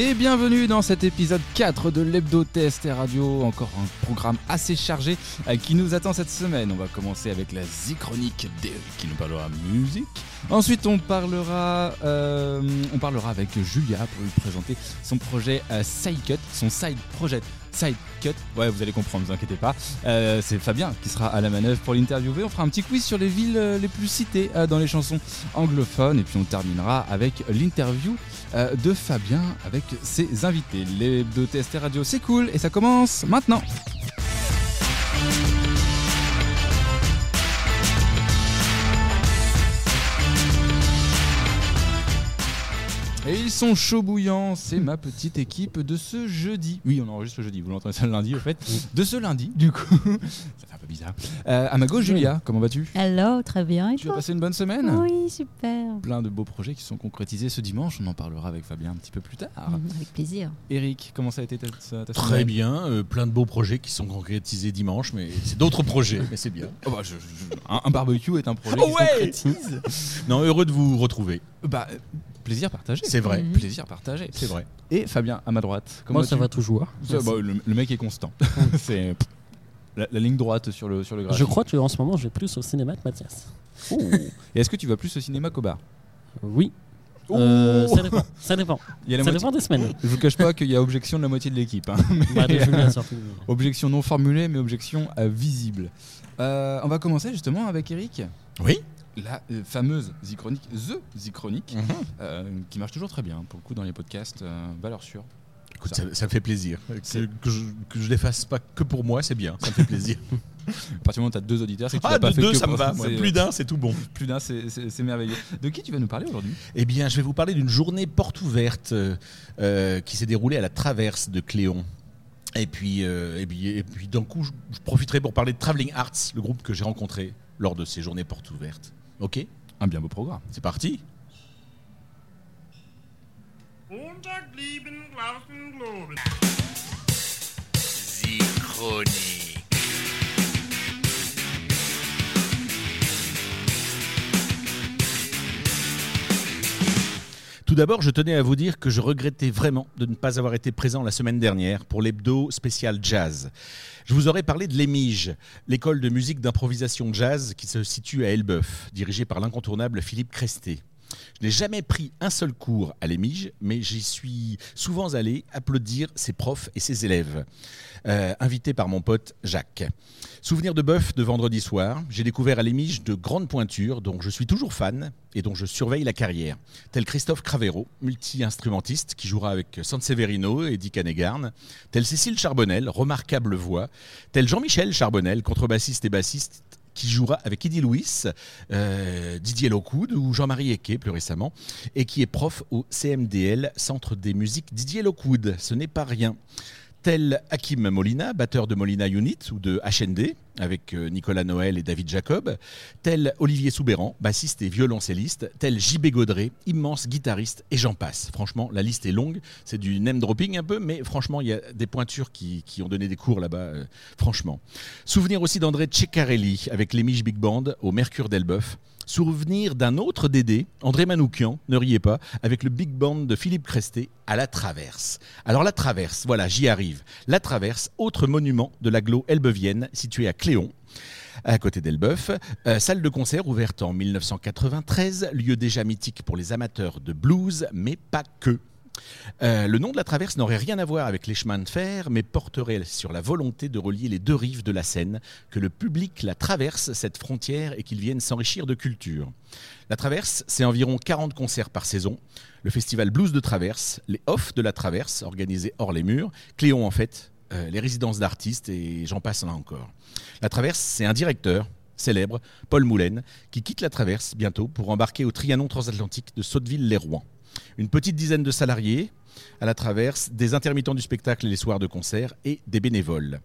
Et bienvenue dans cet épisode 4 de l'Hebdo Test Radio, encore un programme assez chargé euh, qui nous attend cette semaine. On va commencer avec la Z-Chronique qui nous parlera musique. Ensuite, on parlera, euh, on parlera avec Julia pour lui présenter son projet euh, Sidecut, son side project Side Cut. Ouais, vous allez comprendre, ne vous inquiétez pas. Euh, c'est Fabien qui sera à la manœuvre pour l'interviewer. On fera un petit quiz sur les villes euh, les plus citées euh, dans les chansons anglophones. Et puis on terminera avec l'interview de Fabien avec ses invités. Les deux TST Radio, c'est cool et ça commence maintenant. Et ils sont chauds bouillants, c'est ma petite équipe de ce jeudi. Oui, on enregistre ce jeudi, vous l'entendez ça le lundi au fait. De ce lundi, du coup. ça fait un peu bizarre. Euh, à ma gauche, Julia, comment vas-tu? Hello, très bien. Et Tu as toi passé une bonne semaine? Oui, super. Plein de beaux projets qui sont concrétisés ce dimanche, on en parlera avec Fabien un petit peu plus tard. Mhm, Avec plaisir. Eric, comment ça a été ta, ta- Très semaine bien, euh, plein de beaux projets qui sont concrétisés dimanche, mais c'est d'autres projets, mais c'est bien. Oh bah, je- je- un, un barbecue est un projet Oh qui se ouais concrétise. Non, heureux de vous retrouver, Bah, euh, plaisir partagé. c'est vrai, Mhm. Plaisir partagé. c'est vrai. Et Fabien, à ma droite, comment Moi, ça va toujours. Ça, bah, le, le mec est constant. c'est la, la ligne droite sur le, sur le graphique. Je crois qu'en ce moment, je vais plus au cinéma que Mathias. Oh. Et est-ce que tu vas plus au cinéma qu'au bar Oui. Euh, ça dépend. Ça dépend. Il y a la Ça moitié- dépend des semaines. Je vous cache pas qu'il y a objection de la moitié de l'équipe. hein. Bah, surtout. Objection non formulée, mais objection euh, visible. Euh, on va commencer justement avec Eric? Oui La euh, fameuse Zichronique, The Zichronique, Mhm. euh, qui marche toujours très bien pour le coup dans les podcasts, euh, valeur sûre. Écoute, Ça. me fait plaisir. Que, je, que je les fasse pas que pour moi, c'est bien, ça me fait plaisir. À partir du moment où tu as deux auditeurs, c'est que tu ah, pas fait deux, que ça me va. Plus d'un, c'est tout bon. Plus d'un, c'est- merveilleux. De qui tu vas nous parler aujourd'hui? Eh bien, je vais vous parler d'une journée porte ouverte euh, euh, qui s'est déroulée à la Traverse de Cléon. Et puis, euh, et puis, et puis d'un coup, je, je profiterai pour parler de Traveling Arts, le groupe que j'ai rencontré lors de ces journées portes ouvertes. Ok Un bien beau programme. C'est parti. Tout d'abord, je tenais à vous dire que je regrettais vraiment de ne pas avoir été présent la semaine dernière pour l'hebdo spécial jazz. Je vous aurais parlé de l'EMIGE, l'école de musique d'improvisation jazz qui se situe à Elbeuf, dirigée par l'incontournable Philippe Cresté. Je n'ai jamais pris un seul cours à l'EMIGE, mais j'y suis souvent allé applaudir ses profs et ses élèves, euh, invité par mon pote Jacques. Souvenir de bœuf de vendredi soir, j'ai découvert à l'Émige de grandes pointures dont je suis toujours fan et dont je surveille la carrière, tel Christophe Cravero, multi-instrumentiste qui jouera avec Sanseverino et Dick Hanegarn, tel Cécile Charbonnel, remarquable voix, tel Jean-Michel Charbonnel, contrebassiste et bassiste qui jouera avec Eddie Louis, euh, Didier Lockwood ou Jean-Marie Eke plus récemment, et qui est prof au CMDL, Centre des musiques Didier Lockwood. Ce n'est pas rien tel Hakim Molina, batteur de Molina Unit ou de HND, avec euh, Nicolas Noël et David Jacob, tel Olivier Soubéran, bassiste et violoncelliste, tel JB Gaudré, immense guitariste, et j'en passe. Franchement, la liste est longue, c'est du name dropping un peu, mais franchement, il y a des pointures qui, ont donné des cours là-bas, euh, franchement. Souvenir aussi d'André Ceccarelli, avec les Big Band au Mercure d'Elbeuf. Souvenir d'un autre Dédé, André Manoukian, ne riez pas, avec le big band de Philippe Cresté à La Traverse. Alors La Traverse, voilà, j'y arrive. La Traverse, autre monument de l'agglo elbevienne situé à Cléon à côté d'Elbeuf. Euh, salle de concert ouverte en 1993, lieu déjà mythique pour les amateurs de blues, mais pas que. Euh, le nom de la traverse n'aurait rien à voir avec les chemins de fer, mais porterait sur la volonté de relier les deux rives de la Seine, que le public la traverse, cette frontière, et qu'il vienne s'enrichir de culture. La traverse, c'est environ 40 concerts par saison. Le festival Blues de Traverse, les off de la traverse, organisés hors les murs, Cléon en fait, euh, les résidences d'artistes, et j'en passe là encore. La traverse, c'est un directeur célèbre, Paul Moulin, qui quitte la traverse bientôt pour embarquer au Trianon transatlantique de Sotteville-les-Rouen. Une petite dizaine de salariés à la traverse, des intermittents du spectacle les soirs de concert et des bénévoles.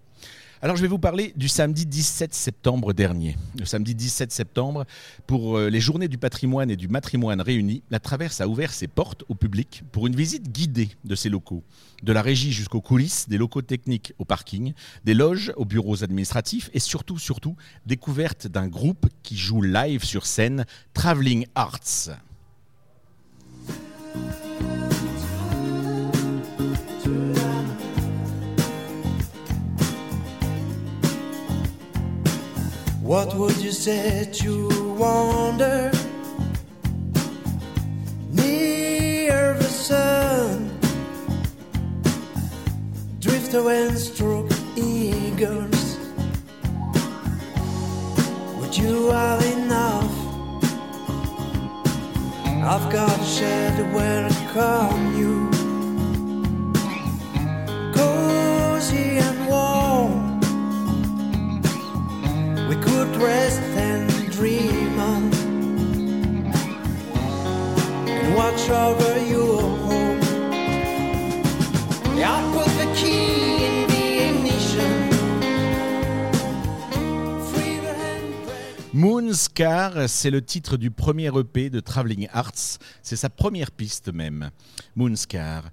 Alors je vais vous parler du samedi 17 septembre dernier. Le samedi 17 septembre, pour euh, les journées du patrimoine et du matrimoine réunis, la Traverse a ouvert ses portes au public pour une visite guidée de ses locaux. De la régie jusqu'aux coulisses, des locaux techniques au parking, des loges aux bureaux administratifs et surtout, surtout, découverte d'un groupe qui joue live sur scène, Traveling Arts. What would you say to wander near the sun? Drift away and stroke eagles. Would you have enough? I've got a shed to welcome you. Cozy and warm. We could rest and dream on and watch over your home. I Moonscar, c'est le titre du premier EP de Traveling Arts. C'est sa première piste même. Moonscar.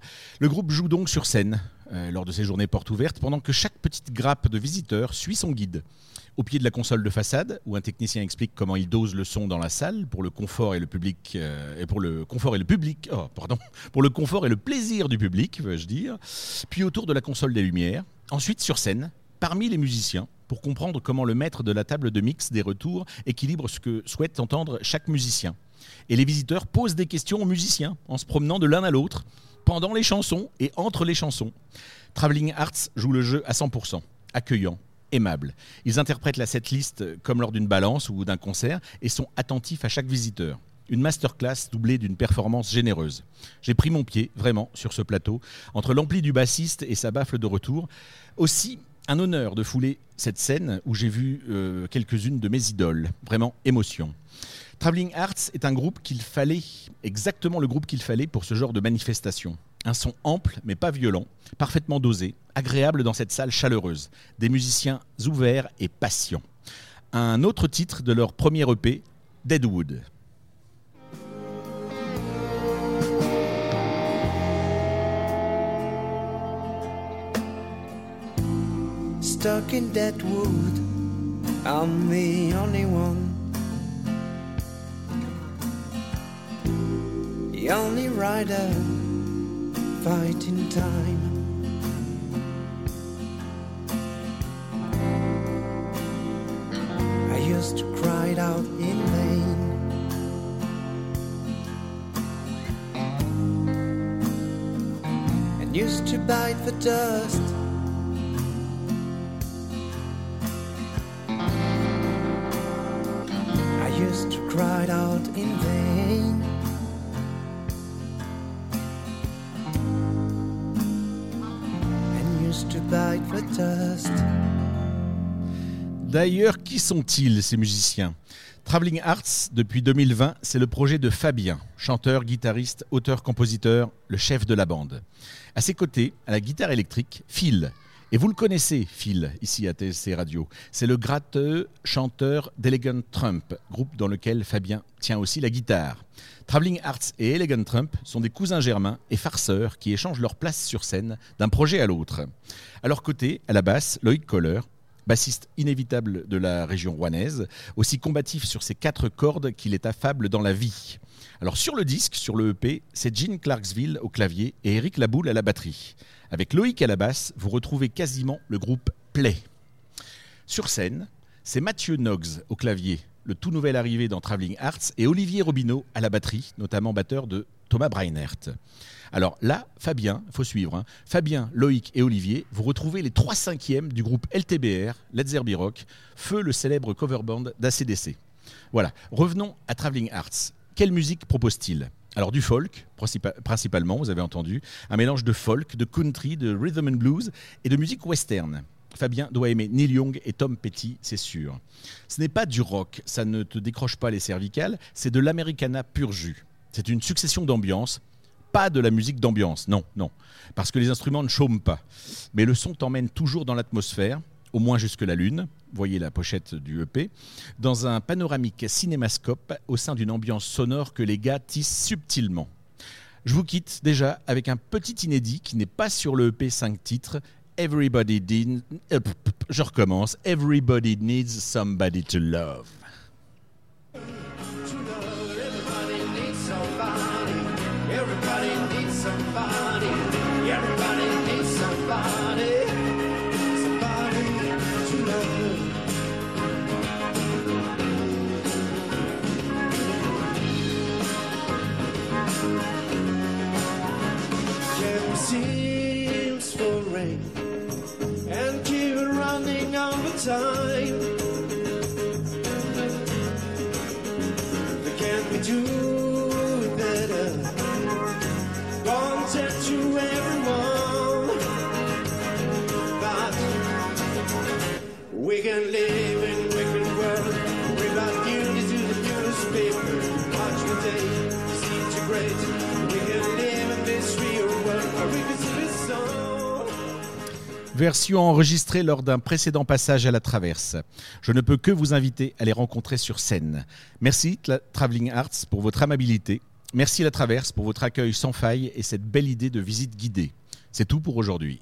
Le groupe joue donc sur scène euh, lors de ces journées portes ouvertes pendant que chaque petite grappe de visiteurs suit son guide. Au pied de la console de façade, où un technicien explique comment il dose le son dans la salle pour le confort et le public euh, et pour le confort et le public, oh, pardon, pour le confort et le plaisir du public, veux-je dire. Puis autour de la console des lumières. Ensuite sur scène, parmi les musiciens, pour comprendre comment le maître de la table de mix des retours équilibre ce que souhaite entendre chaque musicien. Et les visiteurs posent des questions aux musiciens en se promenant de l'un à l'autre, pendant les chansons et entre les chansons. Traveling Arts joue le jeu à 100%, accueillant, aimable. Ils interprètent la setlist comme lors d'une balance ou d'un concert et sont attentifs à chaque visiteur. Une masterclass doublée d'une performance généreuse. J'ai pris mon pied, vraiment, sur ce plateau, entre l'ampli du bassiste et sa baffle de retour. Aussi, un honneur de fouler cette scène où j'ai vu euh, quelques-unes de mes idoles. Vraiment, émotion. Traveling Arts est un groupe qu'il fallait, exactement le groupe qu'il fallait pour ce genre de manifestation. Un son ample mais pas violent, parfaitement dosé, agréable dans cette salle chaleureuse. Des musiciens ouverts et patients. Un autre titre de leur premier EP, Deadwood. Stuck in that wood. I'm the only one. The only rider fighting time. I used to cry out in vain. And used to bite the dust. It out in vain. And used to bite the dust. D'ailleurs, qui sont-ils ces musiciens? Traveling Arts, depuis 2020, c'est le projet de Fabien, chanteur, guitariste, auteur-compositeur, le chef de la bande. À ses côtés, à la guitare électrique, Phil. Et vous le connaissez, Phil, ici à TSC Radio. C'est le gratteux chanteur d'Elegant Trump, groupe dans lequel Fabien tient aussi la guitare. Traveling Arts et Elegant Trump sont des cousins germains et farceurs qui échangent leur place sur scène d'un projet à l'autre. À leur côté, à la basse, Loïc Kohler, bassiste inévitable de la région rouennaise, aussi combatif sur ses quatre cordes qu'il est affable dans la vie. Alors sur le disque, sur le EP, c'est Gene Clarksville au clavier et Eric Laboule à la batterie. Avec Loïc à la basse, vous retrouvez quasiment le groupe Play. Sur scène, c'est Mathieu Noggs au clavier, le tout nouvel arrivé dans Traveling Arts, et Olivier Robineau à la batterie, notamment batteur de Thomas Breinert. Alors là, Fabien, faut suivre. hein. Fabien, Loïc et Olivier, vous retrouvez les 3 cinquièmes du groupe LTBR, Let's Zerby Rock, feu le célèbre cover band d'ACDC. Voilà, revenons à Traveling Arts. Quelle musique propose-t-il? Alors du folk, principa- principalement, vous avez entendu, un mélange de folk, de country, de rhythm and blues et de musique western. Fabien doit aimer Neil Young et Tom Petty, c'est sûr. Ce n'est pas du rock, ça ne te décroche pas les cervicales, c'est de l'americana pur jus. C'est une succession d'ambiances, pas de la musique d'ambiance, non, non, parce que les instruments ne chôment pas. Mais le son t'emmène toujours dans l'atmosphère, au moins jusque la lune, voyez la pochette du EP, dans un panoramique cinémascope au sein d'une ambiance sonore que les gars tissent subtilement. Je vous quitte déjà avec un petit inédit qui n'est pas sur le EP 5 titres. Everybody did... euh, je recommence. Everybody needs somebody to love. Time. Can we do Version enregistrée lors d'un précédent passage à la Traverse. Je ne peux que vous inviter à les rencontrer sur scène. Merci Tla- Traveling Arts pour votre amabilité. Merci La Traverse pour votre accueil sans faille et cette belle idée de visite guidée. C'est tout pour aujourd'hui.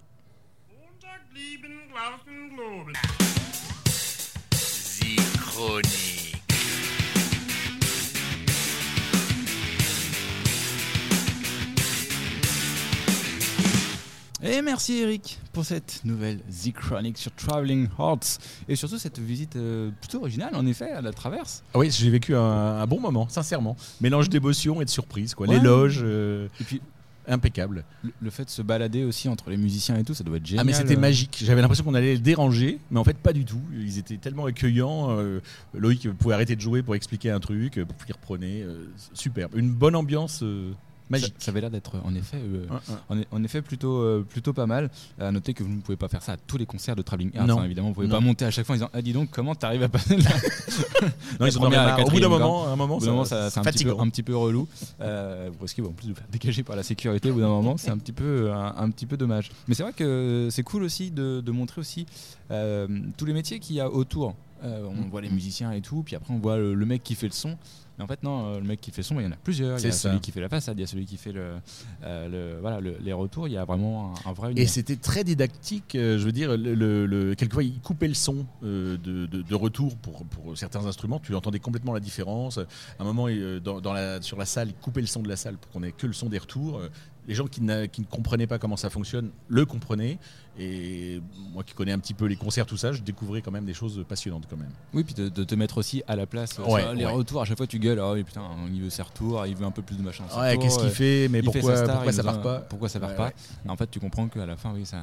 Et merci Eric pour cette nouvelle The Chronic sur Traveling Hearts et surtout cette visite euh, plutôt originale en effet à la traverse. Ah oui, j'ai vécu un, un bon moment, sincèrement. Mélange d'émotion et de surprise. Quoi. Ouais. L'éloge, euh, Et puis impeccable. le, le fait de se balader aussi entre les musiciens et tout, ça doit être génial. Ah mais c'était euh. magique. J'avais l'impression qu'on allait les déranger, mais en fait pas du tout. Ils étaient tellement accueillants. euh, Loïc pouvait arrêter de jouer pour expliquer un truc, puis il reprenait. euh, superbe. Une bonne ambiance euh, magique. ça avait l'air d'être en effet euh, Hein, hein. En, e- en effet, plutôt, euh, plutôt pas mal. À noter que vous ne pouvez pas faire ça à tous les concerts de Traveling Arts. Hein, évidemment, vous pouvez Non. pas monter à chaque fois en disant Ah, dis donc, comment t'arrives à passer là? Non, ils première, avaient la marre. Au bout d'un moment, à un moment, moment, ça- ça- c'est un, petit peu, un petit peu relou. Euh, vous risquez en plus de vous faire dégager par la sécurité au bout d'un moment. C'est un, petit peu, un, un petit peu dommage. Mais c'est vrai que c'est cool aussi de, de montrer aussi euh, tous les métiers qu'il y a autour. Euh, on voit les musiciens et tout, puis après on voit le, le mec qui fait le son. Mais en fait, non, euh, le mec qui fait le son, il y en a plusieurs. Il y a ça. celui qui fait la façade, il y a celui qui fait le, euh, le- voilà, le- les retours. Il y a vraiment un, un vrai Et c'était très didactique, euh, je veux dire, le, quelquefois il coupait le son de, de- de retour pour, pour certains instruments, tu entendais complètement la différence. À un moment, dans, dans la, sur la salle, il coupait le son de la salle pour qu'on ait que le son des retours. Les gens qui, ne comprenaient pas comment ça fonctionne le comprenaient. Et moi qui connais un petit peu les concerts, tout ça, je découvrais quand même des choses passionnantes quand même. Oui, puis de, de te mettre aussi à la place. Ouais, les ouais. retours, à chaque fois tu gueules, oui, putain, il veut ses retours, il veut un peu plus de machin. Ouais, qu'est-ce qu'il fait Mais fait pourquoi, sa star, pourquoi ça part pas Pourquoi ça part pas En fait, tu comprends qu'à la fin, oui, c'est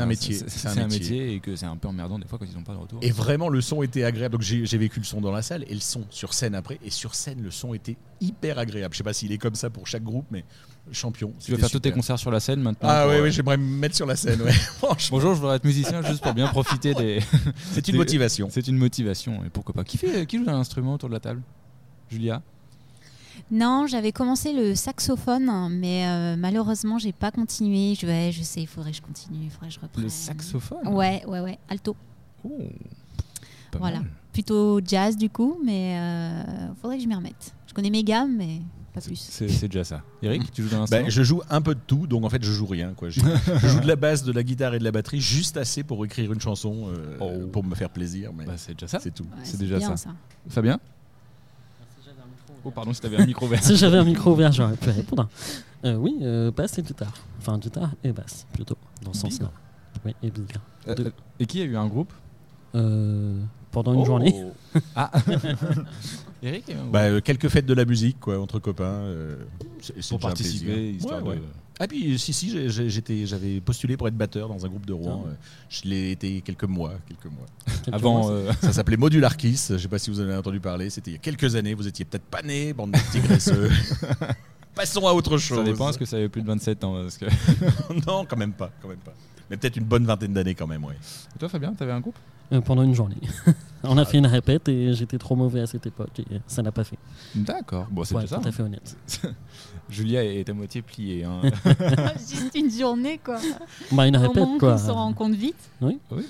un, métier, C'est un un, métier. et que c'est un peu emmerdant des fois quand ils n'ont pas de retour. Et vraiment, le son était agréable. Donc j'ai j'ai vécu le son dans la salle et le son sur scène après. Et sur scène, le son était hyper agréable. Je sais pas s'il est comme ça pour chaque groupe, mais champion. tu veux c'était faire tous tes concerts sur la scène maintenant Ah oui, euh, oui, j'aimerais me mettre sur la scène. ouais. Bonjour, je voudrais être musicien juste pour bien profiter des. c'est une des- motivation. C'est une motivation et pourquoi pas. Qui fait, qui joue un instrument autour de la table? Julia? Non, j'avais commencé le saxophone, mais euh, malheureusement, j'ai pas continué. Je, ouais, je sais, il faudrait que je continue, il faudrait que je reprenne. Le saxophone? Ouais, ouais, ouais, alto. Oh, Voilà. mal. Plutôt jazz du coup, mais euh, faudrait que je m'y remette. Je connais mes gammes, mais pas plus. C'est c'est déjà ça. Eric, tu joues d'un instrument Ben, je joue un peu de tout, donc en fait je joue rien. Quoi. Je, je joue de la basse, de la guitare et de la batterie, juste assez pour écrire une chanson, euh, Oh. pour me faire plaisir, mais Bah, c'est déjà ça. c'est tout. Ouais, c'est déjà bien, ça. Fabien Oh pardon, si t'avais un micro vert. Si j'avais un micro ouvert, j'aurais pu répondre. Euh, oui, euh, basse et guitare. Enfin, guitare et basse, plutôt, dans ce sens-là. Oui, et bigre. Euh, euh, et qui a eu un groupe? Euh, pendant une Oh. journée. Ah Eric a eu un groupe Bah, euh, quelques fêtes de la musique, quoi, entre copains. euh, c'est- c'est pour participer, plaisir. histoire Ouais, ouais. de. Ah puis si si j'étais j'avais postulé pour être batteur dans un groupe de Rouen. Ah. euh, Je l'ai été quelques mois, quelques mois. Quelques Avant. mois, euh, Ça s'appelait Modular Kiss. Je sais pas si vous en avez entendu parler. C'était il y a quelques années. Vous étiez peut-être pas nés, bande de petits graisseux. Passons à autre chose. ça dépend, est-ce que ça avait plus de 27 ans parce que... non, quand même pas, quand même pas. Mais peut-être une bonne vingtaine d'années quand même, ouais. Et Toi, Fabien, t'avais un groupe? Euh, pendant une journée. On a fait une répète et j'étais trop mauvais à cette époque et ça n'a pas fait. D'accord. Bon, c'est Ouais, tout ça. à fait honnête. Julia est à moitié pliée. hein. Juste une journée, quoi. Bah, une répète, moment quoi. qu'on se rend compte vite. oui, bah oui,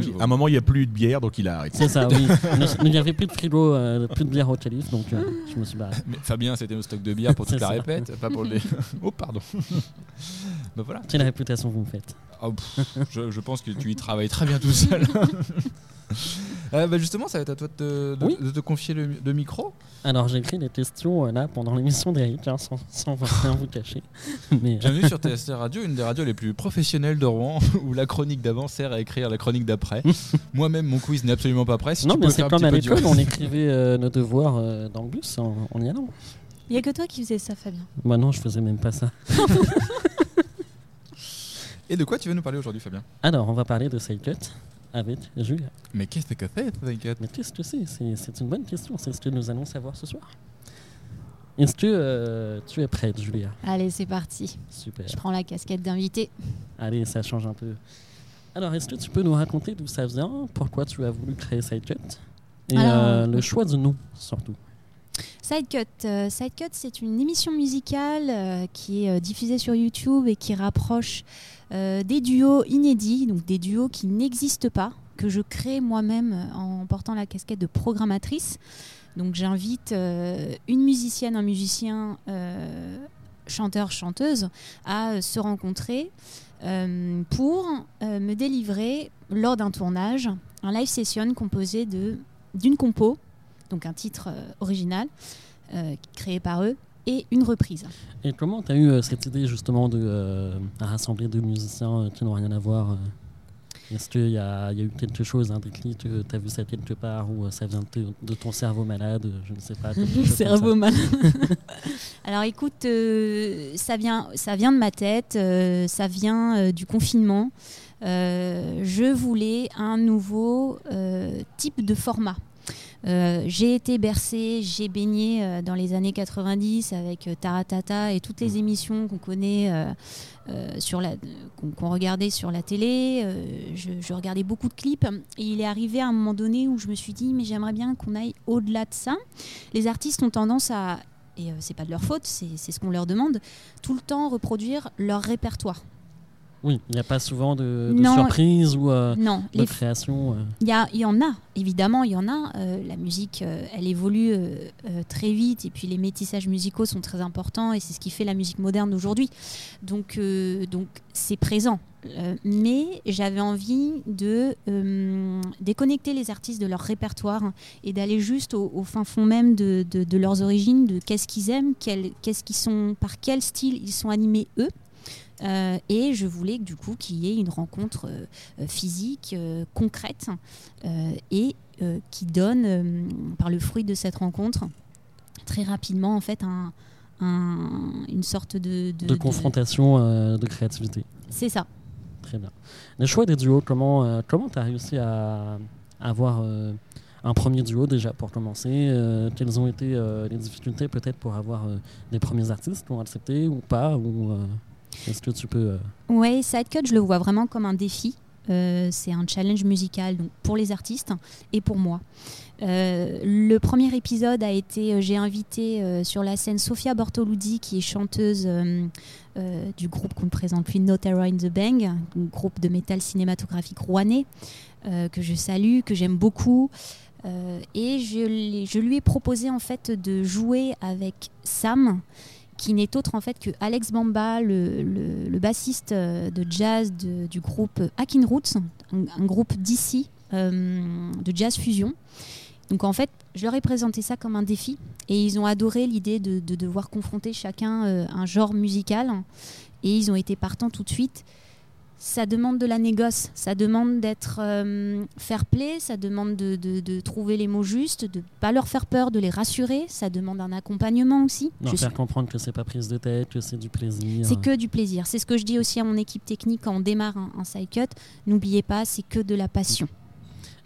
Puis, bon. À un moment, il n'y a plus de bière, donc il a arrêté. C'est ça, oui. Il n'y avait plus de frigo, euh, plus de bière au calife, donc euh, je me suis barré. Mais Fabien, c'était au stock de bière pour toute la ça. répète, pas pour le. oh, pardon. Bah voilà. Quelle réputation vous me faites Oh, pff, je, je pense que tu y travailles très bien tout seul. Euh, bah justement, ça va être à toi de te, de- Oui. de te confier le, le micro. Alors j'ai écrit des questions euh, là pendant l'émission d'Eric, hein, sans, sans rien vous cacher. Mais, euh, Bienvenue sur TST Radio, une des radios les plus professionnelles de Rouen, où la chronique d'avant sert à écrire la chronique d'après. Moi-même, mon quiz n'est absolument pas prêt. Si non, tu mais c'est comme à l'école, on écrivait euh, nos devoirs euh, dans le bus en, en y allant. Il y a que toi qui faisais ça, Fabien. Moi non, je faisais même pas ça. Et de quoi tu veux nous parler aujourd'hui, Fabien Alors, on va parler de Sidecut avec Julia. Mais qu'est-ce que c'est, Sidecut Mais qu'est-ce que c'est? C'est c'est une bonne question. C'est ce que nous allons savoir ce soir. Est-ce que euh, tu es prête, Julia? Allez, c'est parti. Super. Je prends la casquette d'invité. Allez, ça change un peu. Alors, est-ce que tu peux nous raconter d'où ça vient Pourquoi tu as voulu créer Sidecut Et Alors, euh, le choix du nom, surtout. Sidecut. Euh, Sidecut, c'est une émission musicale qui est diffusée sur YouTube et qui rapproche euh, des duos inédits, donc des duos qui n'existent pas, que je crée moi-même euh, en portant la casquette de programmatrice. Donc j'invite euh, une musicienne, un musicien, euh, chanteur, chanteuse à euh, se rencontrer euh, pour euh, me délivrer lors d'un tournage un live session composé d'une compo, donc un titre euh, original euh, créé par eux et une reprise. Et comment tu as eu euh, cette idée justement de euh, rassembler deux musiciens euh, qui n'ont rien à voir Est-ce qu'il y, y a eu quelque chose, un déclic, tu as vu ça quelque part ou ça vient de, de ton cerveau malade Je ne sais pas. Cerveau ça? mal. Alors écoute, ça, vient, ça vient de ma tête, ça vient du confinement. Je voulais un nouveau type de format. Euh, j'ai été bercée, j'ai baigné euh, dans les années 90 avec euh, Taratata et toutes les émissions qu'on connaît, sur la, qu'on, regardait sur la télé. Je, je regardais beaucoup de clips et il est arrivé à un moment donné où je me suis dit mais j'aimerais bien qu'on aille au-delà de ça. Les artistes ont tendance à et c'est pas de leur faute, c'est ce qu'on leur demande, tout le temps reproduire leur répertoire. Oui, il n'y a pas souvent de, de surprises ou euh, non, de les création. euh. Il y, en a, évidemment, il y en a. Euh, la musique, elle évolue très vite et puis les métissages musicaux sont très importants et c'est ce qui fait la musique moderne d'aujourd'hui. Donc, donc c'est présent. Mais j'avais envie de déconnecter les artistes de leur répertoire et d'aller juste au, au fin fond même de, de- de leurs origines, de qu'est-ce qu'ils aiment, quel- qu'est-ce qu'ils sont, par quel style ils sont animés eux. Euh, et je voulais du coup qu'il y ait une rencontre euh, physique, euh, concrète, et qui donne, par le fruit de cette rencontre, très rapidement en fait un, un- une sorte de, de, confrontation de créativité. C'est ça. Très bien. Le choix des duos, comment comment tu as réussi à, à avoir un premier duo déjà pour commencer? Euh, Quelles ont été euh, les difficultés peut-être pour avoir euh, des premiers artistes qui ont accepté ou pas ou, Est-ce que tu peux... euh, Ouais, Sidecut, je le vois vraiment comme un défi. Euh, c'est un challenge musical pour les artistes et pour moi. Euh, le premier épisode a été, j'ai invité sur la scène Sofia Bortoluzzi, qui est chanteuse du groupe qu'on ne présente plus, No Terror in the Bang, un groupe de métal cinématographique rouennais, que je salue, que j'aime beaucoup. Et je, je lui ai proposé en fait de jouer avec Sam, qui n'est autre en fait que Alex Bamba, le, le- bassiste euh, de jazz du groupe Akin Roots, un, groupe d'ici de jazz fusion. Donc en fait, je leur ai présenté ça comme un défi et ils ont adoré l'idée de, de devoir confronter chacun euh, un genre musical et ils ont été partants tout de suite. Ça demande de la négoce, ça demande d'être euh, fair play, ça demande de, de- de trouver les mots justes, de pas leur faire peur, de les rassurer, ça demande un accompagnement aussi. leur faire suis- comprendre que c'est pas prise de tête, que c'est du plaisir. c'est que du plaisir. C'est ce que je dis aussi à mon équipe technique quand on démarre un, un side cut. N'oubliez pas, c'est que de la passion.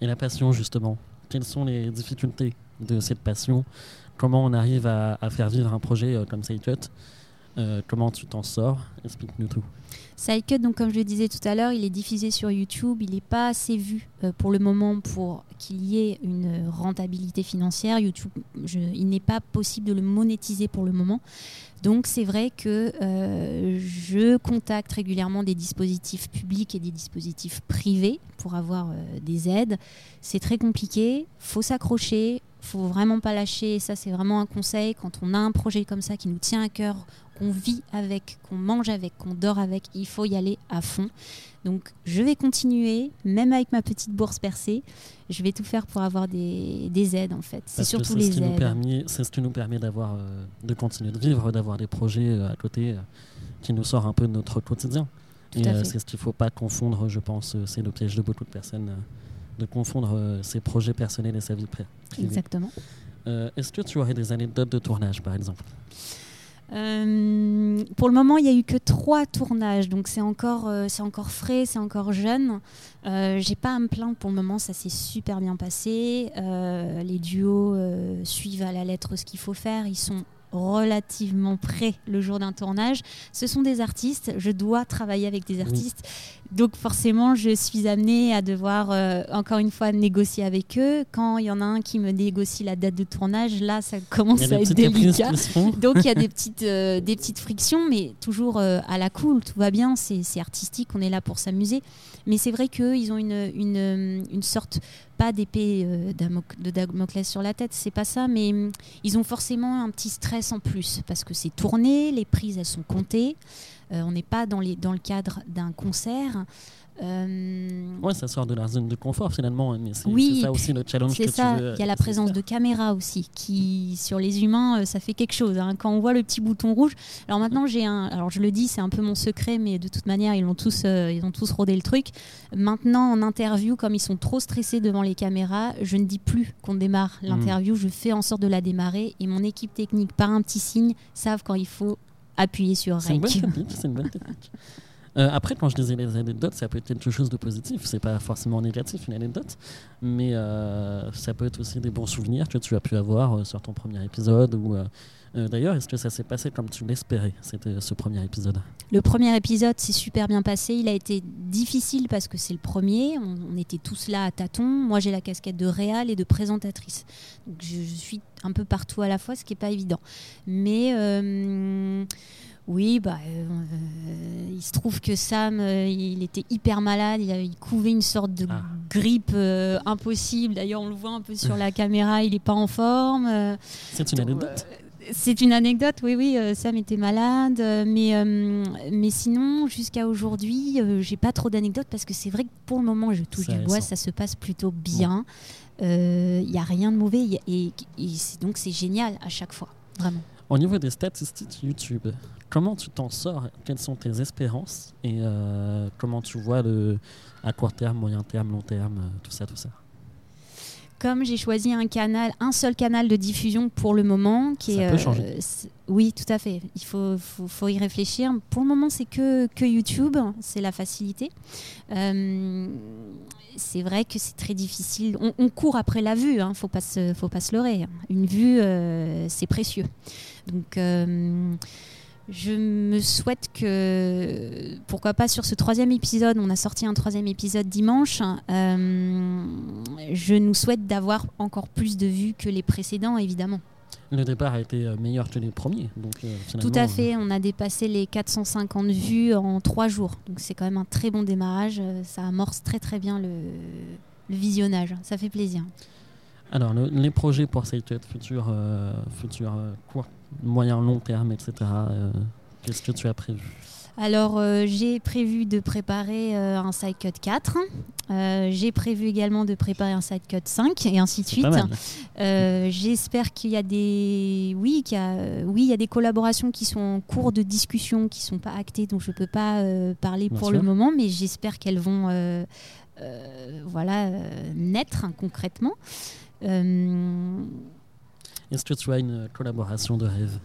Et la passion, justement, quelles sont les difficultés de cette passion? Comment on arrive à, à faire vivre un projet euh, comme Sidecut Euh, Comment tu t'en sors? Explique-nous tout. Sidecut, donc comme je le disais tout à l'heure, il est diffusé sur YouTube. Il n'est pas assez vu euh, pour le moment pour qu'il y ait une rentabilité financière. YouTube, il n'est pas possible de le monétiser pour le moment. Donc c'est vrai que euh, je contacte régulièrement des dispositifs publics et des dispositifs privés pour avoir euh, des aides. C'est très compliqué, faut s'accrocher, faut vraiment pas lâcher. Ça c'est vraiment un conseil quand on a un projet comme ça qui nous tient à cœur, qu'on vit avec, qu'on mange avec, qu'on dort avec, il faut y aller à fond. Donc je vais continuer, même avec ma petite bourse percée, je vais tout faire pour avoir des, des aides en fait. C'est surtout ce les nous aides. permet- C'est ce qui nous permet d'avoir, euh, de continuer de vivre, d'avoir des projets euh, à côté euh, qui nous sort un peu de notre quotidien. Tout Et c'est ce qu'il ne faut pas confondre, je pense. C'est le piège de beaucoup de personnes, de confondre ses projets personnels et sa vie pri- privée. Exactement. Est-ce que tu aurais des anecdotes de tournage, par exemple? Euh, pour le moment, il n'y a eu que trois tournages, donc c'est encore, euh, c'est encore frais, c'est encore jeune. Euh, J'ai pas à me plaindre pour le moment, ça s'est super bien passé. Euh, les duos suivent à la lettre ce qu'il faut faire, ils sont relativement prêts le jour d'un tournage. Ce sont des artistes, je dois travailler avec des artistes, donc forcément je suis amenée à devoir euh, encore une fois négocier avec eux. Quand il y en a un qui me négocie la date de tournage, là ça commence à être délicat. Donc il y a des petites, euh, des petites frictions, mais toujours euh, à la cool, tout va bien, c'est artistique, on est là pour s'amuser. Mais c'est vrai qu'eux, ils ont une, une, une sorte, pas d'épée de Damoclès sur la tête, c'est pas ça, mais hum, ils ont forcément un petit stress en plus, parce que c'est tourné, les prises, elles sont comptées, on n'est pas dans, les, dans le cadre d'un concert. Euh, Ouais, ça sort de la zone de confort finalement, hein, mais c'est Oui, c'est ça aussi le challenge C'est ça, il y a la essayer présence de caméra aussi, qui sur les humains, euh, ça fait quelque chose. hein. Quand on voit le petit bouton rouge, alors maintenant j'ai un, alors je le dis, c'est un peu mon secret, mais de toute manière ils ont tous, euh, ils ont tous rodé le truc. Maintenant en interview, comme ils sont trop stressés devant les caméras, je ne dis plus qu'on démarre Mm. l'interview, je fais en sorte de la démarrer et mon équipe technique par un petit signe savent quand il faut appuyer sur C'est une bonne rec. technique. C'est une bonne technique. Euh, après, quand je disais les anecdotes, ça peut être quelque chose de positif. C'est pas forcément négatif une anecdote, mais euh, ça peut être aussi des bons souvenirs que tu as pu avoir euh, sur ton premier épisode. Ou d'ailleurs, est-ce que ça s'est passé comme tu l'espérais C'était ce premier épisode? Le premier épisode s'est super bien passé. Il a été difficile parce que c'est le premier. On, on était tous là à tâtons. Moi, j'ai la casquette de réal et de présentatrice. Donc, je, je suis un peu partout à la fois, ce qui n'est pas évident. Mais euh, oui, bah, euh, euh, il se trouve que Sam, euh, il était hyper malade. Il, couvait une sorte de Ah. grippe euh, impossible. D'ailleurs, on le voit un peu sur la caméra. Il n'est pas en forme. C'est une anecdote? c'est une anecdote, oui, oui. Sam était malade, mais, mais sinon, jusqu'à aujourd'hui, j'ai pas trop d'anecdotes parce que c'est vrai que pour le moment, je touche du bois, ça se passe plutôt bien. Il n'y a rien de mauvais et, donc c'est génial à chaque fois, vraiment. Au niveau des statistiques YouTube, comment tu t'en sors? Quelles sont tes espérances? Et euh, comment tu vois le à court terme, moyen terme, long terme, euh, tout ça, tout ça? Comme j'ai choisi un canal, un seul canal de diffusion pour le moment, qui Ça est, peut changer. c'est- oui, tout à fait. Il faut, faut, faut y réfléchir. Pour le moment, c'est que, que YouTube, c'est la facilité. Euh, c'est vrai que c'est très difficile. On, on court après la vue, hein, faut pas se, faut pas se leurrer. Une vue, euh, c'est précieux. Donc euh, je me souhaite que, pourquoi pas sur ce troisième épisode, on a sorti un troisième épisode dimanche, euh, je nous souhaite d'avoir encore plus de vues que les précédents, évidemment. Le départ a été euh, meilleur que les premiers. Donc, euh, Tout à fait, on a dépassé les 450 vues en trois jours, donc c'est quand même un très bon démarrage, ça amorce très très bien le, le visionnage, ça fait plaisir. Alors, le- les projets pour cette futur, euh, futur euh, court, moyen, long terme, etc. euh, Qu'est-ce que tu as prévu? Alors, euh, j'ai prévu de préparer euh, un side cut 4. Euh, j'ai prévu également de préparer un side cut 5 et ainsi de suite. J'espère qu'il y a des, oui, qu'il y a, oui, il y a des collaborations qui sont en cours de discussion, qui sont pas actées, donc je peux pas parler Bien pour sûr. le moment, mais j'espère qu'elles vont, voilà, naître hein, concrètement. Euh, Est-ce que tu as une collaboration de rêve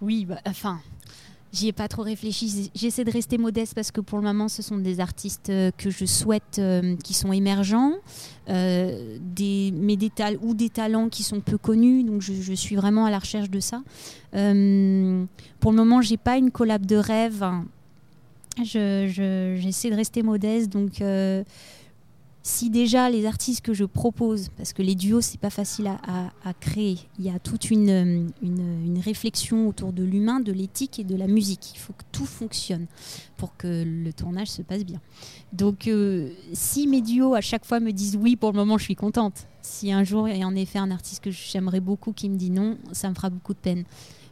Oui, bah, enfin, j'y ai pas trop réfléchi. J'essaie de rester modeste parce que pour le moment, ce sont des artistes euh, que je souhaite euh, qui sont émergents, euh, des, mais des ou des talents qui sont peu connus. Donc, je, je suis vraiment à la recherche de ça. Euh, pour le moment, j'ai pas une collab de rêve. Je- je- J'essaie de rester modeste. Donc, si déjà les artistes que je propose, parce que les duos c'est pas facile à, créer, il y a toute une, euh, une, une réflexion autour de l'humain, de l'éthique et de la musique. Il faut que tout fonctionne pour que le tournage se passe bien. Donc euh, si mes duos à chaque fois me disent oui, pour le moment je suis contente. Si un jour il y a en effet un artiste que j'aimerais beaucoup qui me dit non, ça me fera beaucoup de peine.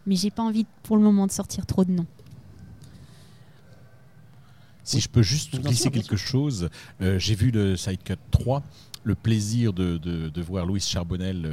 Mais j'ai pas envie pour le moment de sortir trop de noms. Si Oui. je peux juste glisser quelque chose, euh, j'ai vu le Sidecut 3, le plaisir de, de- de voir Louis Charbonnel, euh,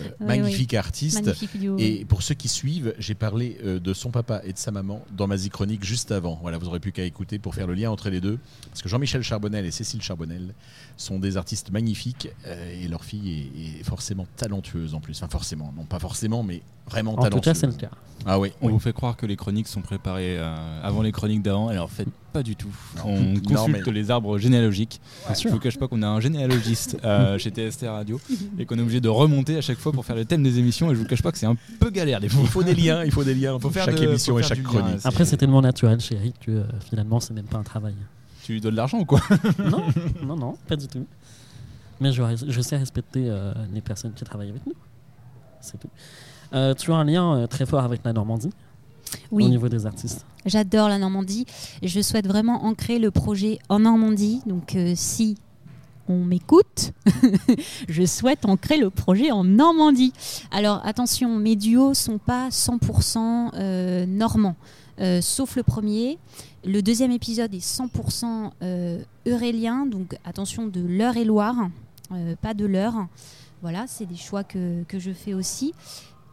euh, Oui, magnifique artiste. Magnifique duo. Et pour ceux qui suivent, j'ai parlé euh, de son papa et de sa maman dans ma chronique juste avant. Voilà, vous aurez plus qu'à écouter pour faire le lien entre les deux. Parce que Jean-Michel Charbonnel et Cécile Charbonnel sont des artistes magnifiques euh, et leur fille est, est forcément talentueuse en plus. Enfin, forcément, non pas forcément, mais vraiment En tout talentueuse. cas, c'est le cas. Ah oui, On oui. vous fait croire que les chroniques sont préparées euh, avant les chroniques d'avant, alors en fait pas du tout. Non. On Non, consulte mais- les arbres généalogiques. Bien Je vous cache pas qu'on a un généalogiste euh, chez TST Radio et qu'on est obligé de remonter à chaque fois pour faire le thème des émissions et je vous cache pas que c'est un peu galère des fois. Il faut des liens, il faut des liens Faut faire chaque de- émission faut et chaque lien, chronique. Après, c'est tellement naturel chez Eric que euh, finalement, c'est même pas un travail. Tu lui donnes de l'argent ou quoi? Non, non, non, pas du tout. Mais je, je sais respecter euh, les personnes qui travaillent avec nous. C'est tout. Euh, tu as un lien euh, très fort avec la Normandie au niveau des artistes. j'adore la Normandie. Je souhaite vraiment ancrer le projet en Normandie. Donc, euh, si on m'écoute, je souhaite ancrer le projet en Normandie. Alors, attention, mes duos sont pas 100% euh, normands, euh, sauf le premier. Le deuxième épisode est 100% euh, eurélien, donc attention de l'Eure-et-Loire, euh, pas de l'heure. Voilà, c'est des choix que, que je fais aussi.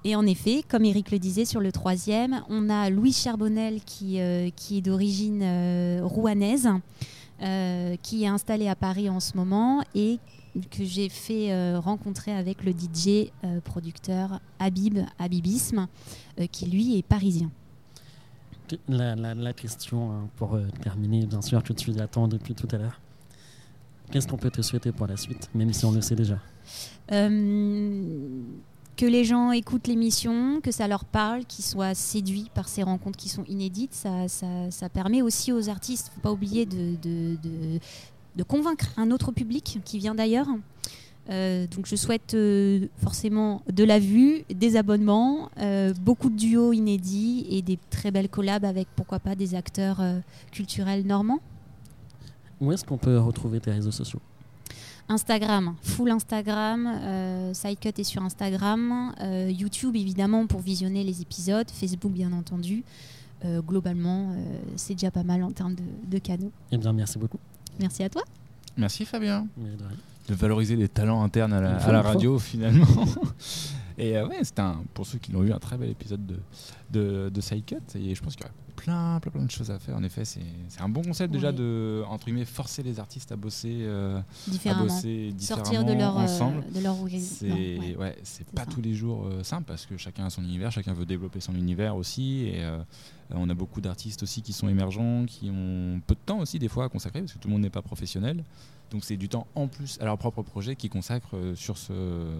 Et en effet, comme Eric le disait sur le troisième, on a Louis Charbonnel qui, euh, qui est d'origine euh, rouanaise, euh, qui est installé à Paris en ce moment et que j'ai fait euh, rencontrer avec le DJ producteur Habib, Habibisme, qui lui est parisien. La, la- la question, hein, pour terminer, bien sûr, que tu attends depuis tout à l'heure. Qu'est-ce qu'on peut te souhaiter pour la suite, même si on le sait déjà? Euh, que les gens écoutent l'émission, que ça leur parle, qu'ils soient séduits par ces rencontres qui sont inédites, ça, permet aussi aux artistes, faut pas oublier de, convaincre un autre public qui vient d'ailleurs. Euh, donc je souhaite euh, forcément de la vue, des abonnements, euh, beaucoup de duos inédits et des très belles collabs avec pourquoi pas des acteurs culturels normands. Où est-ce qu'on peut retrouver tes réseaux sociaux? Instagram, full Instagram, euh, Sidecut est sur Instagram, euh, YouTube évidemment pour visionner les épisodes, Facebook bien entendu. Euh, globalement, euh, c'est déjà pas mal en termes de, de canaux. Eh bien, merci beaucoup. Merci à toi. Merci Fabien. De valoriser les talents internes à la, à radio finalement. Et euh, ouais, c'était un, pour ceux qui l'ont eu, un très bel épisode de, de, de Sidecut. Et je pense qu'il y aurait plein, plein, plein de choses à faire. En effet, c'est un bon concept déjà de, entre guillemets, forcer les artistes à bosser, euh, à Différemment. bosser Sortir de leur, euh, ensemble. de leur C'est ouais. ouais, c'est pas ça. tous les jours euh, simple parce que chacun a son univers, chacun veut développer son univers aussi. Et euh, on a beaucoup d'artistes aussi qui sont émergents, qui ont peu de temps aussi des fois à consacrer parce que tout le monde n'est pas professionnel. Donc c'est du temps en plus à leur propre projet qu'ils consacrent sur ce,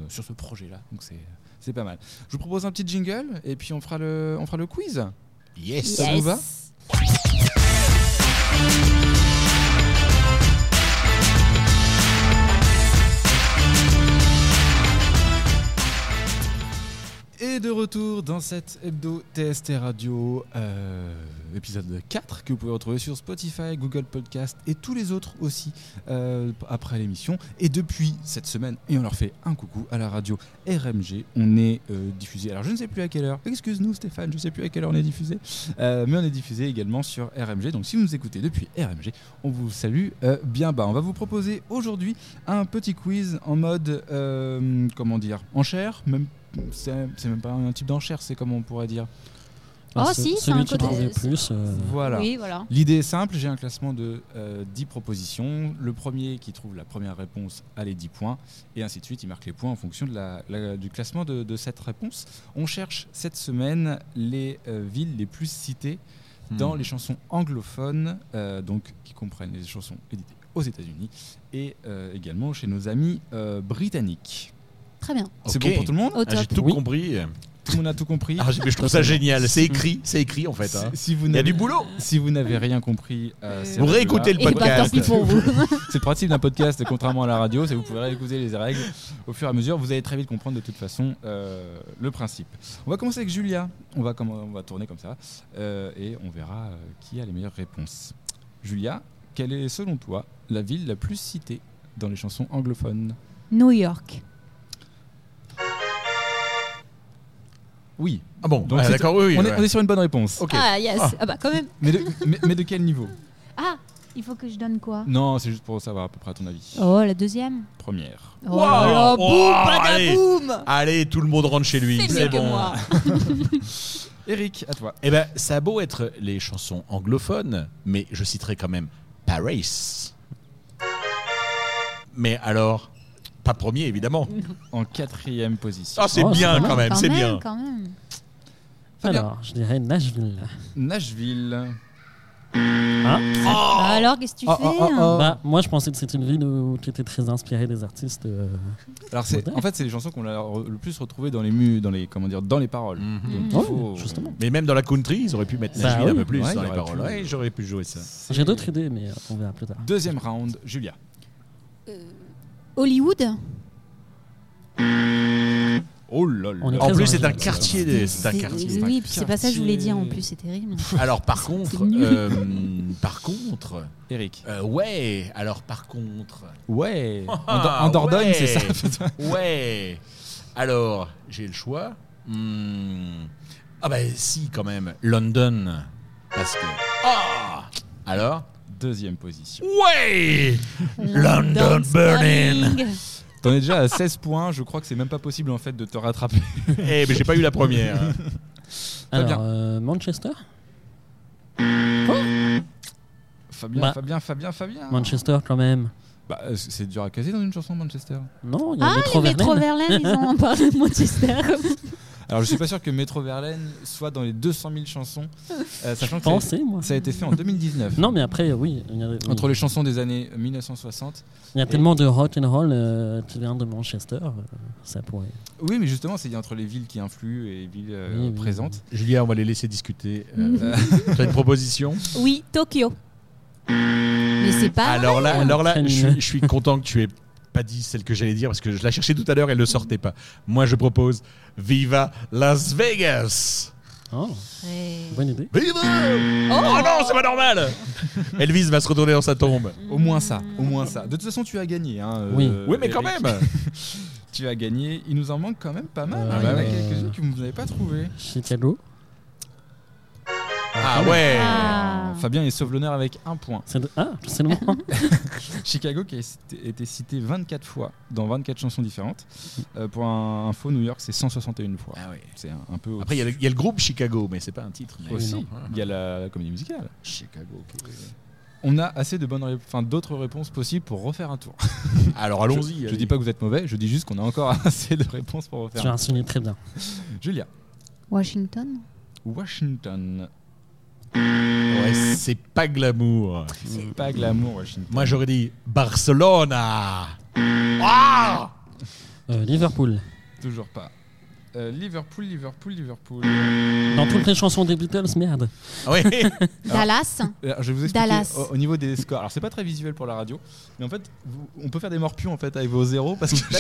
sur ce projet-là. Donc c'est c'est pas mal. Je vous propose un petit jingle et puis on fera le, on fera le quiz. Yes. Ça vous Et de retour dans cette hebdo TST Radio, euh, épisode 4, que vous pouvez retrouver sur Spotify, Google Podcast et tous les autres aussi euh, après l'émission. Et depuis cette semaine, et on leur fait un coucou à la radio RMG, on est euh, diffusé. Alors je ne sais plus à quelle heure, excuse-nous Stéphane, je ne sais plus à quelle heure on est diffusé, mais on est diffusé également sur RMG. Donc si vous nous écoutez depuis RMG, on vous salue bien bas. On va vous proposer aujourd'hui un petit quiz en mode, comment dire, enchère, même c'est c'est même pas un type d'enchère, c'est comme on pourrait dire. Oh, Alors, si, ce- c'est un celui qui côté- trouve le plus. euh, Voilà. Oui, voilà. L'idée est simple, j'ai un classement de euh, 10 propositions. Le premier qui trouve la première réponse a les 10 points, et ainsi de suite, il marque les points en fonction de la- la- du classement de, de cette réponse. On cherche cette semaine les euh, villes les plus citées dans Hmm. les chansons anglophones, euh, donc qui comprennent les chansons éditées aux États-Unis, et euh, également chez nos amis euh, britanniques. Très bien. C'est bon pour tout le monde Ah, J'ai tout Oui. compris. Tout le monde a tout compris Ah, mais je trouve ça génial. C'est écrit, c'est écrit en fait. hein. Si- si vous Il y a n'avez- du boulot. Si vous n'avez rien compris, euh, c'est Vous réécoutez le Et bah, podcast. C'est le principe d'un podcast, contrairement à la radio, c'est que vous pouvez réécouter les règles au fur et à mesure. Vous allez très vite comprendre de toute façon euh, le principe. On va commencer avec Julia. On va, on va tourner comme ça euh, et on verra euh, qui a les meilleures réponses. Julia, quelle est selon toi la ville la plus citée dans les chansons anglophones? New York. Oui. Ah bon, Donc ah, d'accord, oui, oui. on, est, ouais. on est sur une bonne réponse. Ah yes. Ah. Ah bah quand même. Mais, de, mais- mais de quel niveau? Ah Il faut que je donne quoi? Non, c'est juste pour savoir à peu près à ton avis. Oh, la deuxième? Première. Oh Oh, boum, allez. badaboum Allez, tout le monde rentre chez lui. C'est que bon. moi. Eric, à toi. Eh ben, ça a beau être les chansons anglophones, mais je citerai quand même Paris. Mais alors, pas premier évidemment. En quatrième position. Ah, c'est Oh, c'est bien pas quand même, Quand c'est même, bien. quand même. Fabien. Alors, je dirais Nashville. Nashville. Hein Bah alors, qu'est-ce que tu Oh, fais oh, oh, oh. Bah, moi, je pensais que c'était une ville où tu étais très inspiré des artistes. euh, Alors c'est, en fait, c'est les chansons qu'on a re- le plus retrouvées dans les mu, dans les comment dire, dans les paroles. Mhm. Donc, il Ouais, faut- justement. Mais même dans la country, ils auraient pu mettre Bah Nashville oui. un peu plus Ouais, dans il les aurait paroles. pu. Ouais, j'aurais pu jouer ça. J'ai d'autres idées, mais euh, on verra plus tard. Deuxième round, Julia. Hollywood Oh là là. En plus, c'est un quartier. des- C'est un quartier. Oui, puis c'est pas ça que je voulais dire en plus, c'est terrible. Alors par contre, euh, par contre, Eric. euh, ouais. Alors par contre, Ouais. En, en Dordogne, ouais. c'est ça. ouais. Alors j'ai le choix. Hmm. Ah bah si quand même, London, parce que ah. Alors Deuxième position. ouais. London burning. T'en es déjà à 16 points. Je crois que c'est même pas possible en fait de te rattraper. Eh mais j'ai pas eu la première. Fabien. Alors, euh, Manchester Fabien, Bah. Fabien, Fabien, Fabien. Manchester, quand même. Bah, euh, c'est dur à caser dans une chanson Manchester. Non, il y a Ah, Verlaine. Verlaine, ils ont parlé de Manchester. Alors je suis pas sûr que Metro Verlaine soit dans les 200 000 chansons, euh, sachant que ça, Pensez, moi. ça a été fait en 2019. Non, mais après, oui. Il y a, oui. Entre les chansons des années 1960. Il y a tellement de rock and roll euh, qui vient de Manchester. euh, ça pourrait. Oui, mais justement, c'est entre les villes qui influent et les villes euh, Oui, oui, présentes. Julia, on va les laisser discuter. Euh, T'as une proposition Oui, Tokyo. Mais c'est pas. Alors là, alors là, je suis content que tu aies pas dit celle que j'allais dire parce que je la cherchais tout à l'heure, elle ne sortait pas. Moi, je propose Viva Las Vegas. Oh, bonne idée. Viva Oh, non, c'est pas normal Elvis va se retourner dans sa tombe. Au moins ça, au moins ça. De toute façon, tu as gagné. Hein, euh, Oui. Oui, mais quand même Tu as gagné. Il nous en manque quand même pas mal. Euh, hein. Il y en a bah quelques-unes que vous n'avez pas trouvées. Chicago. Ah ouais Ah. Fabien est sauve l'honneur avec un point. C'est de- Ah, c'est le moment. Chicago qui a cité- été cité 24 fois dans 24 chansons différentes. Euh, pour un info, New York, c'est 161 fois. Ah oui. C'est un, un peu. Après, il y, a le- il y a le groupe Chicago, mais c'est pas un titre. mais- aussi. Il y a la comédie musicale. Chicago, ok. On a assez de bonnes, enfin d'autres réponses possibles pour refaire un tour. Alors allons-y. Je allez. dis pas que vous êtes mauvais, je dis juste qu'on a encore assez de réponses pour Tu refaire. as un renseigné très bien. tour. Julia, Washington. Washington. Ouais, c'est pas glamour. C'est pas glamour, Washington. Moi, j'aurais dit Barcelona. Ah Euh, Liverpool. Toujours pas. Euh, Liverpool, Liverpool, Liverpool. Dans toutes les chansons des Beatles, merde. Ah oui. Dallas. Alors, je vais vous expliquer Dallas. au, au niveau des scores. Alors c'est pas très visuel pour la radio, mais en fait vous- on peut faire des morpions en fait avec vos zéros parce que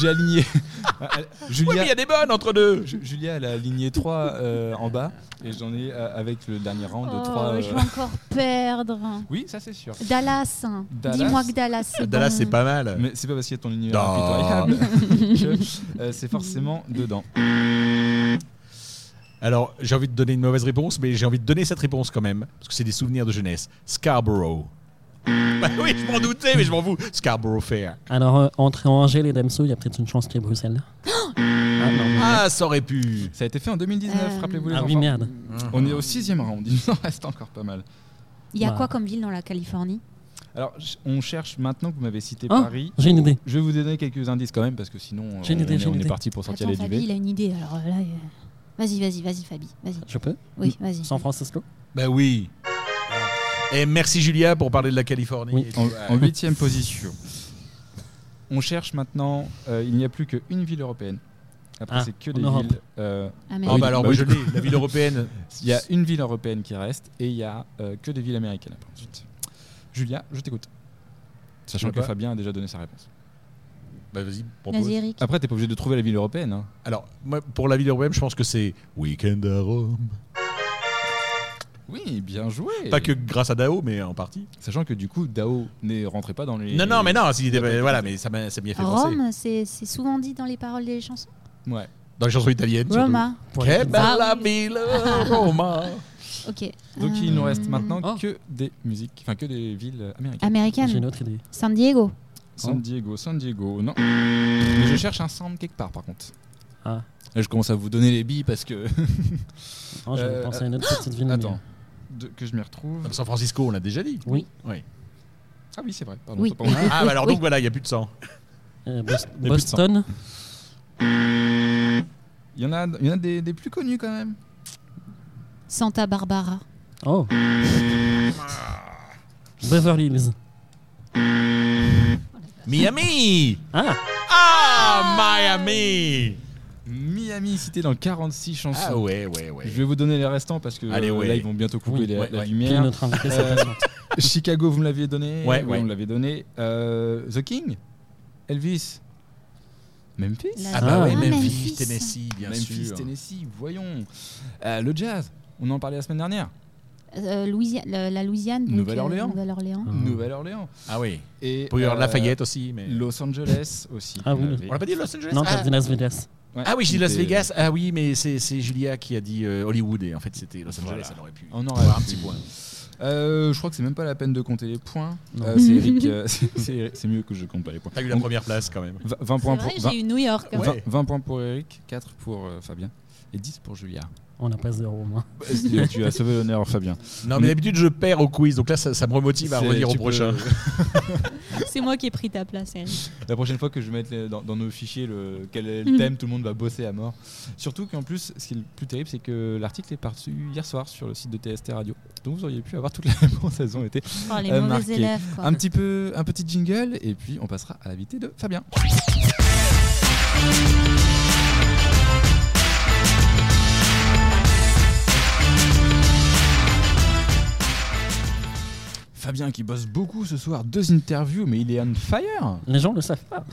j'ai- aligné. Euh, Oui, Julia, mais il y a des bonnes entre deux. Ju- Julia elle a aligné 3 en bas et j'en ai euh, avec le dernier round de Oh, 3. je vais encore perdre. Oui, ça c'est sûr. Dallas. Dallas. Dis-moi que Dallas. Dallas, bon. c'est pas mal. Mais c'est pas parce qu'il y a ton univers Non. impitoyable euh, c'est forcément dedans. Alors, j'ai envie de donner une mauvaise réponse, mais j'ai envie de donner cette réponse quand même, parce que c'est des souvenirs de jeunesse. Scarborough. Bah oui, je m'en doutais, mais je m'en fous. Scarborough Fair. Alors, euh, entre Angers et Damso, il y a peut-être une chance qu'il y ait Bruxelles. ah non, mais- Ah, ça aurait pu. Ça a été fait en 2019, Euh, rappelez-vous les Ah enfants. oui, merde. On est au sixième round, il nous en reste encore pas mal. Il y a Bah. quoi comme ville dans la Californie? Alors, on cherche maintenant que vous m'avez cité Oh, Paris. J'ai une idée. Je vais vous donner quelques indices quand même parce que sinon euh, J'ai une on, idée, est- j'ai une on est idée. parti pour sortir Attends, les Fabi, duvets. il a une idée. Alors là, euh, vas-y, vas-y, vas-y, Fabi. Vas-y. Je peux Oui, vas-y. San Francisco Bah oui. Et merci Julia pour parler de la Californie. Oui. En huitième position. On cherche maintenant, euh, il n'y a plus qu'une ville européenne. Après, Ah, c'est que des Europe. villes. euh, Ah Amérique. bah alors Bah je l'ai, la ville européenne. il y a une ville européenne qui reste et il y a euh, que des villes américaines après ensuite. Julia, je t'écoute. Sachant que Fabien a déjà donné sa réponse. Bah vas-y, propose. Vas-y, Eric. Après, t'es pas obligé de trouver la ville européenne. hein. Alors, moi, pour la ville européenne, je pense que c'est Weekend à Rome. Oui, bien joué. Pas que grâce à Dao, mais en partie. Sachant que du coup, Dao n'est rentré pas dans les. Non, non, mais non, si, voilà, mais ça m'a a fait penser. Rome, c'est c'est souvent dit dans les paroles des chansons? Ouais. Dans les chansons italiennes. Roma. Che les- bella villa Roma. Ok. Donc il nous reste Euh, maintenant Oh. que des musiques, enfin que des villes euh, américaines. Américaine. J'ai une autre idée. San Diego. San Diego, San Diego, non. Mais je cherche un sound quelque part par contre. Ah. Là, je commence à vous donner les billes parce que. Non, je vais Euh, penser à une autre petite ville. mais- Attends, de- que je m'y retrouve. San Francisco, on l'a déjà dit. Oui. Oui. Ah oui, c'est vrai. Pardon, Oui. pas pour moi. Ah, bah alors Oui. donc voilà, il n'y a plus de sang. Euh, Bos- plus de Boston. Il y en a, il y en a des, des plus connus quand même. Santa Barbara. Oh. Beverly Hills. Miami Ah, Ah, Miami Miami, cité dans 46 chansons. Ah ouais, ouais, Je ouais. vais vous donner les restants parce que Allez, euh, ouais. là ils vont bientôt couper Oui, les- ouais, la ouais. lumière. notre invité Euh, Chicago, vous me l'aviez donné. Ouais, oui, ouais. on me l'avait donné. Euh, The King, Elvis, Memphis, La- Ah bah ouais, Ah, Memphis, Memphis. Tennessee, bien Memphis, sûr. Tennessee. Voyons, Euh, le jazz. On en parlait la semaine dernière. Euh, la, la Louisiane. Nouvelle-Orléans. euh, Nouvelle-Orléans. Ah. Nouvelle-Orléans Ah oui. et Pour y avoir euh, Lafayette aussi, mais. Los Angeles aussi. Ah oui, On l'a pas dit Los Angeles? Non, ah. Las Vegas. Ouais, Ah oui, j'ai dit Las Vegas. Ah oui, mais c'est c'est Julia qui a dit euh, Hollywood et en fait c'était Los Angeles. Voilà. Elle aurait pu. On aurait avoir un pu. petit point. Euh, je crois que c'est même pas la peine de compter les points. Euh, c'est Eric. euh, c'est- c'est c'est mieux que je compte pas les points. T'as eu la Donc, première place quand même. 20 20 points C'est pour vrai, j'ai eu New York. hein. 20, Ouais. 20 points pour Eric, 4 pour euh, Fabien et 10 pour Julia. On n'a pas zéro, moi. tu, tu as sauvé l'honneur, Fabien. Non, mais d'habitude je perds au quiz, donc là ça, ça me remotive à revenir au peux- prochain. C'est moi qui ai pris ta place, Eric. La prochaine fois que je vais mettre dans, dans nos fichiers le, quel est le thème, tout le monde va bosser à mort. Surtout qu'en plus, ce qui est le plus terrible, c'est que l'article est parti hier soir sur le site de TST Radio. Donc vous auriez pu avoir toutes les réponses, elles ont été. Oh, les Euh, mauvais élèves. Quoi. Un petit peu, un petit jingle, et puis on passera à l'invité de Fabien. Fabien qui bosse beaucoup ce soir, deux interviews, mais il est on fire. Les gens ne le savent pas.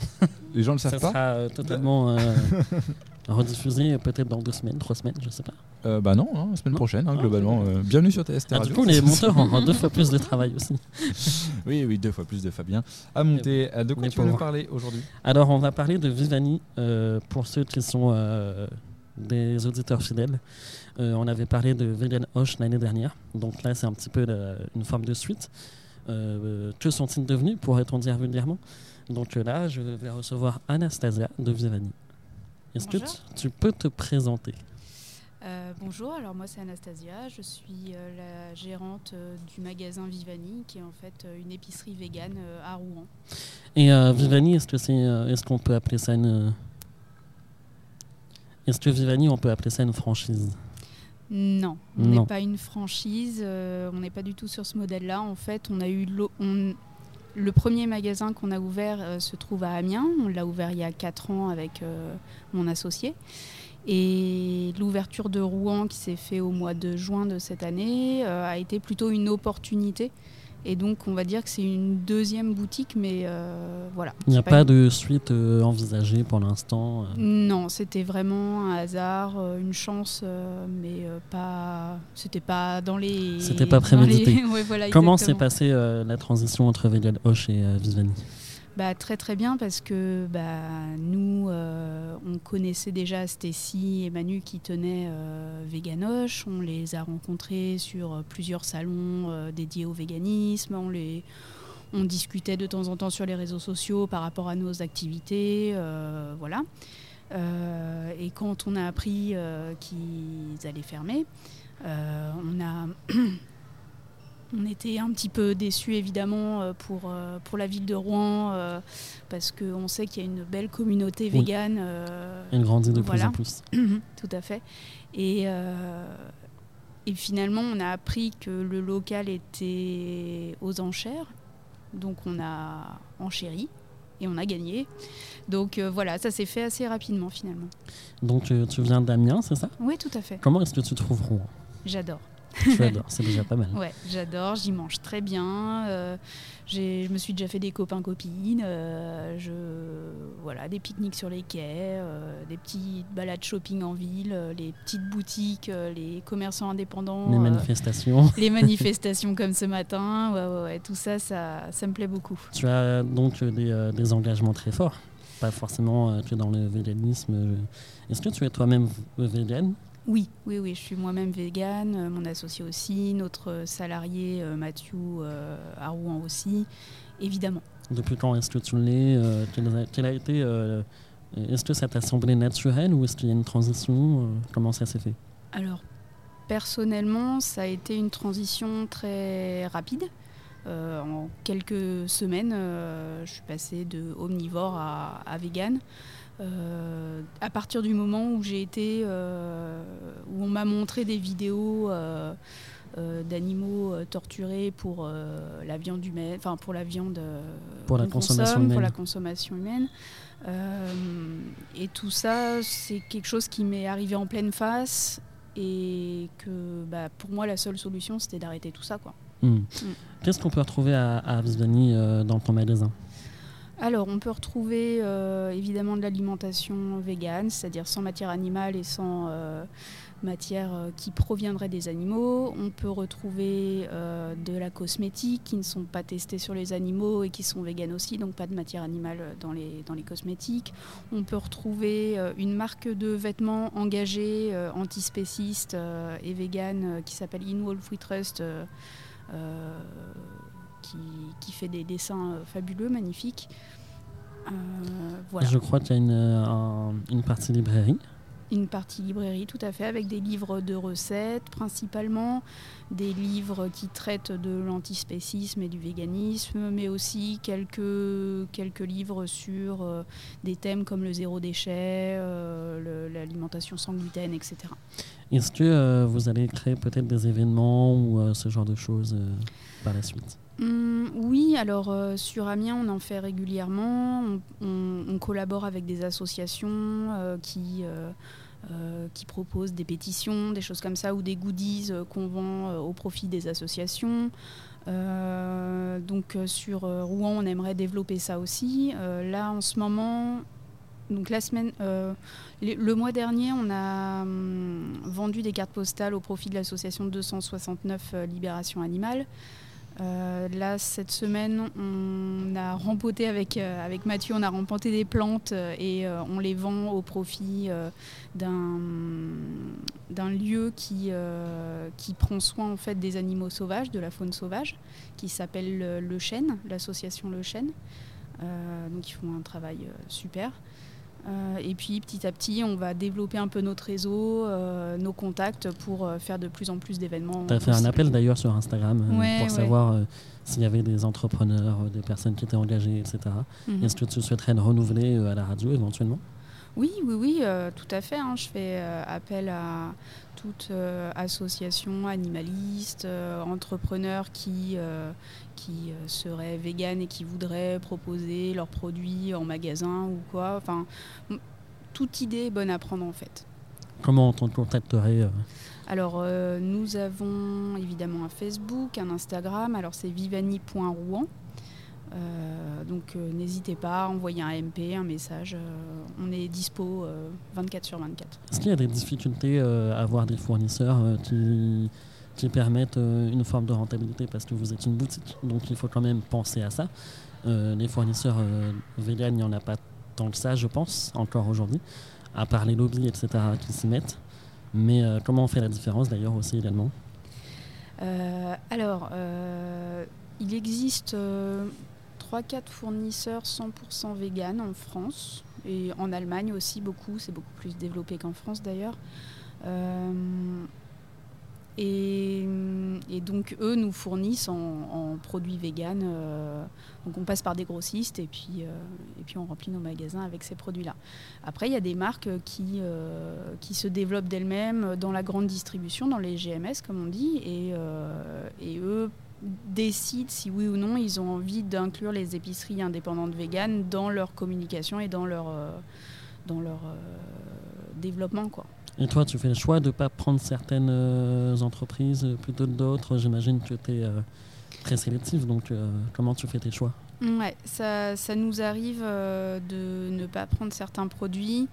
Les gens ne le Ça savent pas. sera euh, totalement euh, rediffusé peut-être dans deux semaines, trois semaines, je sais pas. Euh, bah non, hein, la semaine Non. prochaine, hein, Ah, globalement. Euh, bienvenue sur TST Ah, du coup, les monteurs auront deux fois plus de travail aussi. Oui, oui, deux fois plus de Fabien à monter. Euh, De quoi tu vas nous parler aujourd'hui? Alors, on va parler de Vivani euh, pour ceux qui sont euh, des auditeurs fidèles. Euh, on avait parlé de Velen Hoche l'année dernière, donc là, c'est un petit peu la- une forme de suite. Euh, que sont-ils devenus, pourrait-on dire vulgairement? Donc euh, là, je vais recevoir Anastasia de Vivani. Est-ce que tu, peux te présenter? Euh, bonjour, alors moi c'est Anastasia, je suis euh, la gérante euh, du magasin Vivani qui est en fait euh, une épicerie végane euh, à Rouen. Et euh, Vivani, est-ce que c'est, euh, est-ce qu'on peut appeler ça une, euh, est-ce que Vivani, on peut appeler ça une franchise? Non, on n'est pas une franchise, euh, on n'est pas du tout sur ce modèle-là. En fait, on a eu on- le premier magasin qu'on a ouvert euh, se trouve à Amiens. On l'a ouvert il y a 4 ans avec euh, mon associé. Et l'ouverture de Rouen qui s'est fait au mois de juin de cette année a été plutôt une opportunité. Et donc, on va dire que c'est une deuxième boutique, mais euh, voilà. Il n'y a pas une- de suite euh, envisagée pour l'instant. euh. non, c'était vraiment un hasard, une chance, euh, mais pas. C'était pas dans les. C'était pas les- prémédité. Ouais, voilà, Comment s'est passée la transition entre Vegan Hoche et Vivani? Bah, Très très bien parce que bah, nous, euh, on connaissait déjà Stécie et Manu qui tenaient euh, Veganoche. On les a rencontrés sur euh, plusieurs salons euh, dédiés au véganisme. On, les, on discutait de temps en temps sur les réseaux sociaux par rapport à nos activités. voilà. Et quand on a appris qu'ils allaient fermer, on a. On était un petit peu déçus évidemment euh, pour, euh, pour la ville de Rouen euh, parce qu'on sait qu'il y a une belle communauté végane. Elle grandit de plus Voilà. en plus. tout à fait. Et, et finalement, on a appris que le local était aux enchères. Donc on a enchéri et on a gagné. Donc euh, voilà, ça s'est fait assez rapidement finalement. Donc euh, tu viens d'Amiens, c'est ça? Oui, tout à fait. Comment est-ce que tu trouves Rouen? J'adore. Tu adores, c'est déjà pas mal. Ouais, j'adore, j'y mange très bien. euh, je me suis déjà fait des copains-copines. euh, je, voilà, des pique-niques sur les quais, euh, des petites balades shopping en ville, les petites boutiques, les commerçants indépendants. Les manifestations. les manifestations comme ce matin, ouais, ouais, ouais, tout ça, ça, ça me plaît beaucoup. Tu as donc des, des engagements très forts. Pas forcément que dans le véganisme. Est-ce que tu es toi-même végane Oui, oui, oui, je suis moi-même végane, euh, mon associé aussi, notre salarié euh, Mathieu euh, à Rouen aussi, évidemment. Depuis quand est-ce que tu l'es euh, quel, a, été. euh, est-ce que ça t'a semblé naturel ou est-ce qu'il y a une transition euh, Comment ça s'est fait? Alors, personnellement, ça a été une transition très rapide. Euh, en quelques semaines, euh, je suis passée de omnivore à, à vegan. Euh, à partir du moment où j'ai été, euh, où on m'a montré des vidéos euh, d'animaux torturés pour la viande humaine, enfin pour la viande Pour la consommation consomme, pour humaine. la consommation humaine. Et tout ça, c'est quelque chose qui m'est arrivé en pleine face et que bah, pour moi la seule solution c'était d'arrêter tout ça quoi. Hmm. Qu'est-ce qu'on peut retrouver à, à dans ton magasin? Alors on peut retrouver euh, évidemment de l'alimentation végane, c'est-à-dire sans matière animale et sans euh, matière euh, qui proviendrait des animaux. On peut retrouver de la cosmétique qui ne sont pas testées sur les animaux et qui sont véganes aussi, donc pas de matière animale dans les, cosmétiques. On peut retrouver une marque de vêtements engagée, antispéciste et végane qui s'appelle In Wolf We Trust. Qui, qui fait des dessins euh, fabuleux, magnifiques. Euh, voilà. Je crois qu'il y a une, euh, un- une partie librairie. Une partie librairie, tout à fait, avec des livres de recettes principalement, des livres qui traitent de l'antispécisme et du véganisme, mais aussi quelques, quelques livres sur euh, des thèmes comme le zéro déchet, euh, l'alimentation sans gluten, etc. Est-ce que euh, vous allez créer peut-être des événements ou ce genre de choses par la suite? Hum, oui, alors euh, sur Amiens, on en fait régulièrement. On, collabore avec des associations euh, qui, euh, qui proposent des pétitions, des choses comme ça, ou des goodies qu'on vend au profit des associations. Donc sur Rouen, on aimerait développer ça aussi. Là, en ce moment, donc la semaine, le, mois dernier, on a hum, vendu des cartes postales au profit de l'association 269 euh, Libération Animale. Euh, là, cette semaine, on a rempoté avec, euh, avec Mathieu, on a remporté des plantes euh, et on les vend au profit d'un lieu qui, qui prend soin en fait des animaux sauvages, de la faune sauvage, qui s'appelle Le Chêne, l'association Le Chêne. Donc ils font un travail super. Euh, et puis petit à petit, on va développer un peu notre réseau, euh, nos contacts pour euh, faire de plus en plus d'événements. Tu as fait un appel d'ailleurs sur Instagram Ouais, pour ouais. savoir s'il y avait des entrepreneurs, des personnes qui étaient engagées, etc. Mhm. Est-ce que tu souhaiterais le renouveler à la radio éventuellement? Oui, oui, oui, euh, tout à fait. hein. Je fais euh, appel à toute euh, association animaliste, entrepreneurs qui, qui seraient véganes et qui voudraient proposer leurs produits en magasin ou quoi. Enfin, toute idée est bonne à prendre en fait. Comment on te contacterait Alors, euh, nous avons évidemment un Facebook, un Instagram. Alors, c'est vivani.rouen. Euh, donc, euh, n'hésitez pas à envoyer un MP, un message. euh, on est dispo euh, 24 sur 24. Est-ce qu'il y a des difficultés euh, à avoir des fournisseurs euh, qui, qui permettent euh, une forme de rentabilité? Parce que vous êtes une boutique, donc il faut quand même penser à ça. Euh, les fournisseurs euh, véganes, il n'y en a pas tant que ça, je pense, encore aujourd'hui, à part les lobbies, etc., qui s'y mettent. Mais euh, comment on fait la différence d'ailleurs aussi également? Euh, alors, euh, il existe 3-4 fournisseurs 100% vegan en France et en Allemagne aussi beaucoup, c'est beaucoup plus développé qu'en France d'ailleurs. Euh, et, et donc eux nous fournissent en, produits vegan. euh, donc on passe par des grossistes et puis, euh, et puis on remplit nos magasins avec ces produits-là. Après il y a des marques qui, qui se développent d'elles-mêmes dans la grande distribution, dans les GMS comme on dit, et, et eux décident si oui ou non ils ont envie d'inclure les épiceries indépendantes véganes dans leur communication et dans leur, euh, dans leur euh, développement. Quoi. Et toi, tu fais le choix de ne pas prendre certaines euh, entreprises plutôt que d'autres. J'imagine que tu es très sélectif, donc comment tu fais tes choix? Ouais, ça, ça nous arrive de ne pas prendre certains produits.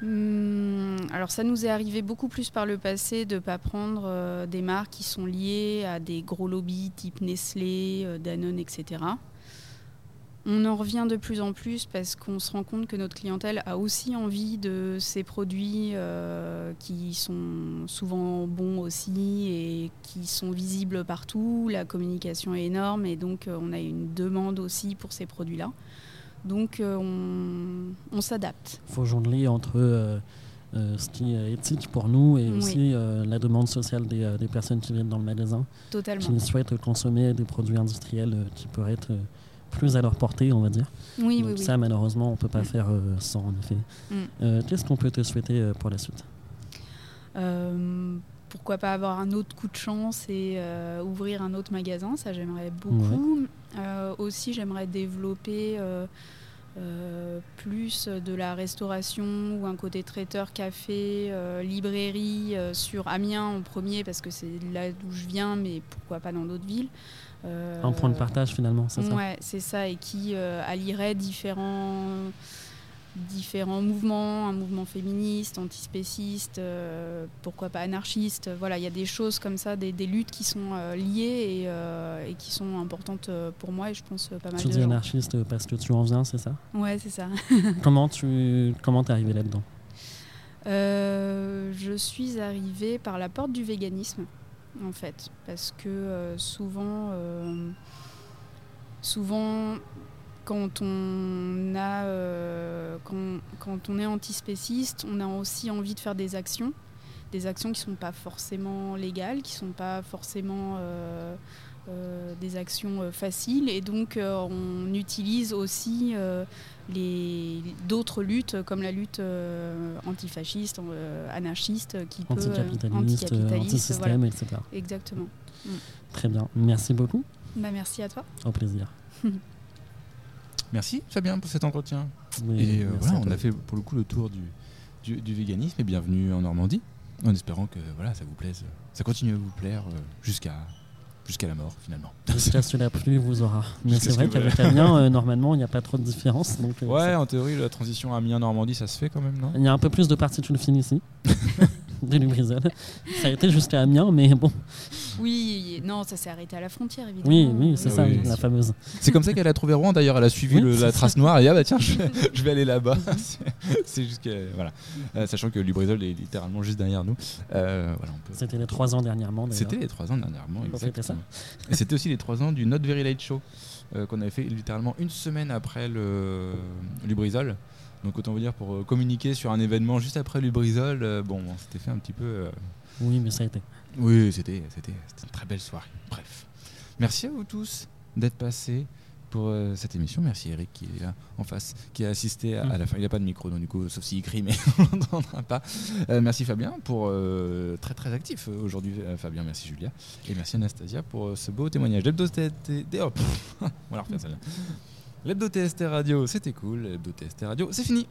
Hum, alors ça nous est arrivé beaucoup plus par le passé de ne pas prendre euh, des marques qui sont liées à des gros lobbies type Nestlé, euh, Danone, etc. On en revient de plus en plus parce qu'on se rend compte que notre clientèle a aussi envie de ces produits euh, qui sont souvent bons aussi et qui sont visibles partout. La communication est énorme et donc on a une demande aussi pour ces produits-là. Donc euh, on, on s'adapte. Il faut jongler entre euh, euh, ce qui est éthique pour nous et Oui. aussi euh, la demande sociale des, des personnes qui viennent dans le magasin, Totalement. qui souhaitent consommer des produits industriels euh, qui pourraient être euh, plus à leur portée, on va dire. Oui, Donc oui, oui. ça, malheureusement, on ne peut pas Mm. faire euh, sans, en effet. Mm. Euh, Qu'est-ce qu'on peut te souhaiter euh, pour la suite? Euh, pourquoi pas avoir un autre coup de chance et euh, ouvrir un autre magasin, ça j'aimerais beaucoup. Euh, aussi j'aimerais développer euh, plus de la restauration ou un côté traiteur, café, librairie sur Amiens en premier parce que c'est là d'où je viens, mais pourquoi pas dans d'autres villes. Un point de partage, finalement, c'est ça? Ouais, c'est ça, et qui allierait différents, différents mouvements, un mouvement féministe, antispéciste, euh, pourquoi pas anarchiste. Voilà, il y a des choses comme ça, des, des luttes qui sont euh, liées et, euh, et qui sont importantes euh, pour moi et je pense euh, pas mal Tu de dis anarchiste parce que tu en viens, c'est ça? Ouais, c'est ça. Comment tu comment t'es arrivé là-dedans? Euh, je suis arrivée par la porte du véganisme, en fait, parce que euh, souvent, euh, souvent, quand on a, euh, quand, quand on est antispéciste, on a aussi envie de faire des actions, des actions qui sont pas forcément légales, qui sont pas forcément euh, euh, des actions faciles, et donc on utilise aussi les d'autres luttes comme la lutte antifasciste, anarchiste, qui peut Anticapitaliste, anticapitaliste, anti-système, voilà. etc. Exactement. Très bien. Merci beaucoup. Bah, merci à toi. Au plaisir. Merci Fabien pour cet entretien. Oui, Et euh, voilà, on a fait pour le coup le tour du, du, du véganisme et bienvenue en Normandie. En espérant que voilà, ça vous plaise, ça continue à vous plaire euh, jusqu'à jusqu'à la mort finalement. Jusqu'à ce que la pluie vous aura. Mais c'est ce vrai qu'avec Amiens, euh, normalement, il n'y a pas trop de différence. Donc, euh, Ouais, ça- en théorie, la transition Amiens-Normandie, ça se fait quand même, non? Il y a un peu plus de particules fines ici. de Lubrizol. Ça a été jusqu'à Amiens, mais bon. Oui, non, ça s'est arrêté à la frontière, évidemment. Oui, oui, c'est Oui, ça, oui, la fameuse. C'est comme ça qu'elle a trouvé Rouen. D'ailleurs, elle a suivi Oui, le- la ça. trace noire et dit, ah bah tiens, je vais, je vais aller là-bas. C'est- c'est jusqu'à voilà, Euh, sachant que Lubrizol est littéralement juste derrière nous. Euh, voilà, peut- C'était les trois ans dernièrement. C'était les trois ans dernièrement, exactement. Et c'était aussi les trois ans du Not Very Late Show euh, qu'on avait fait littéralement une semaine après le Lubrizol. Donc autant vous dire pour euh, communiquer sur un événement juste après Lubrizol, euh, bon, on s'était fait un petit peu. euh, Oui, mais ça a été. Oui, c'était c'était c'était une très belle soirée. Bref, merci à vous tous d'être passés pour euh, cette émission. Merci Eric qui est là en face, qui a assisté à, à la fin. Il n'a pas de micro, donc du coup, sauf s'il crie, mais on l'entendra pas. Euh, merci Fabien pour euh, très très actif euh, aujourd'hui. euh, Fabien, merci Julia et merci Anastasia pour euh, ce beau témoignage. L'hebdo TST oh, pff, on va la refaire celle-là. L'hebdo TST Radio, c'était cool. L'hebdo TST Radio, c'est fini.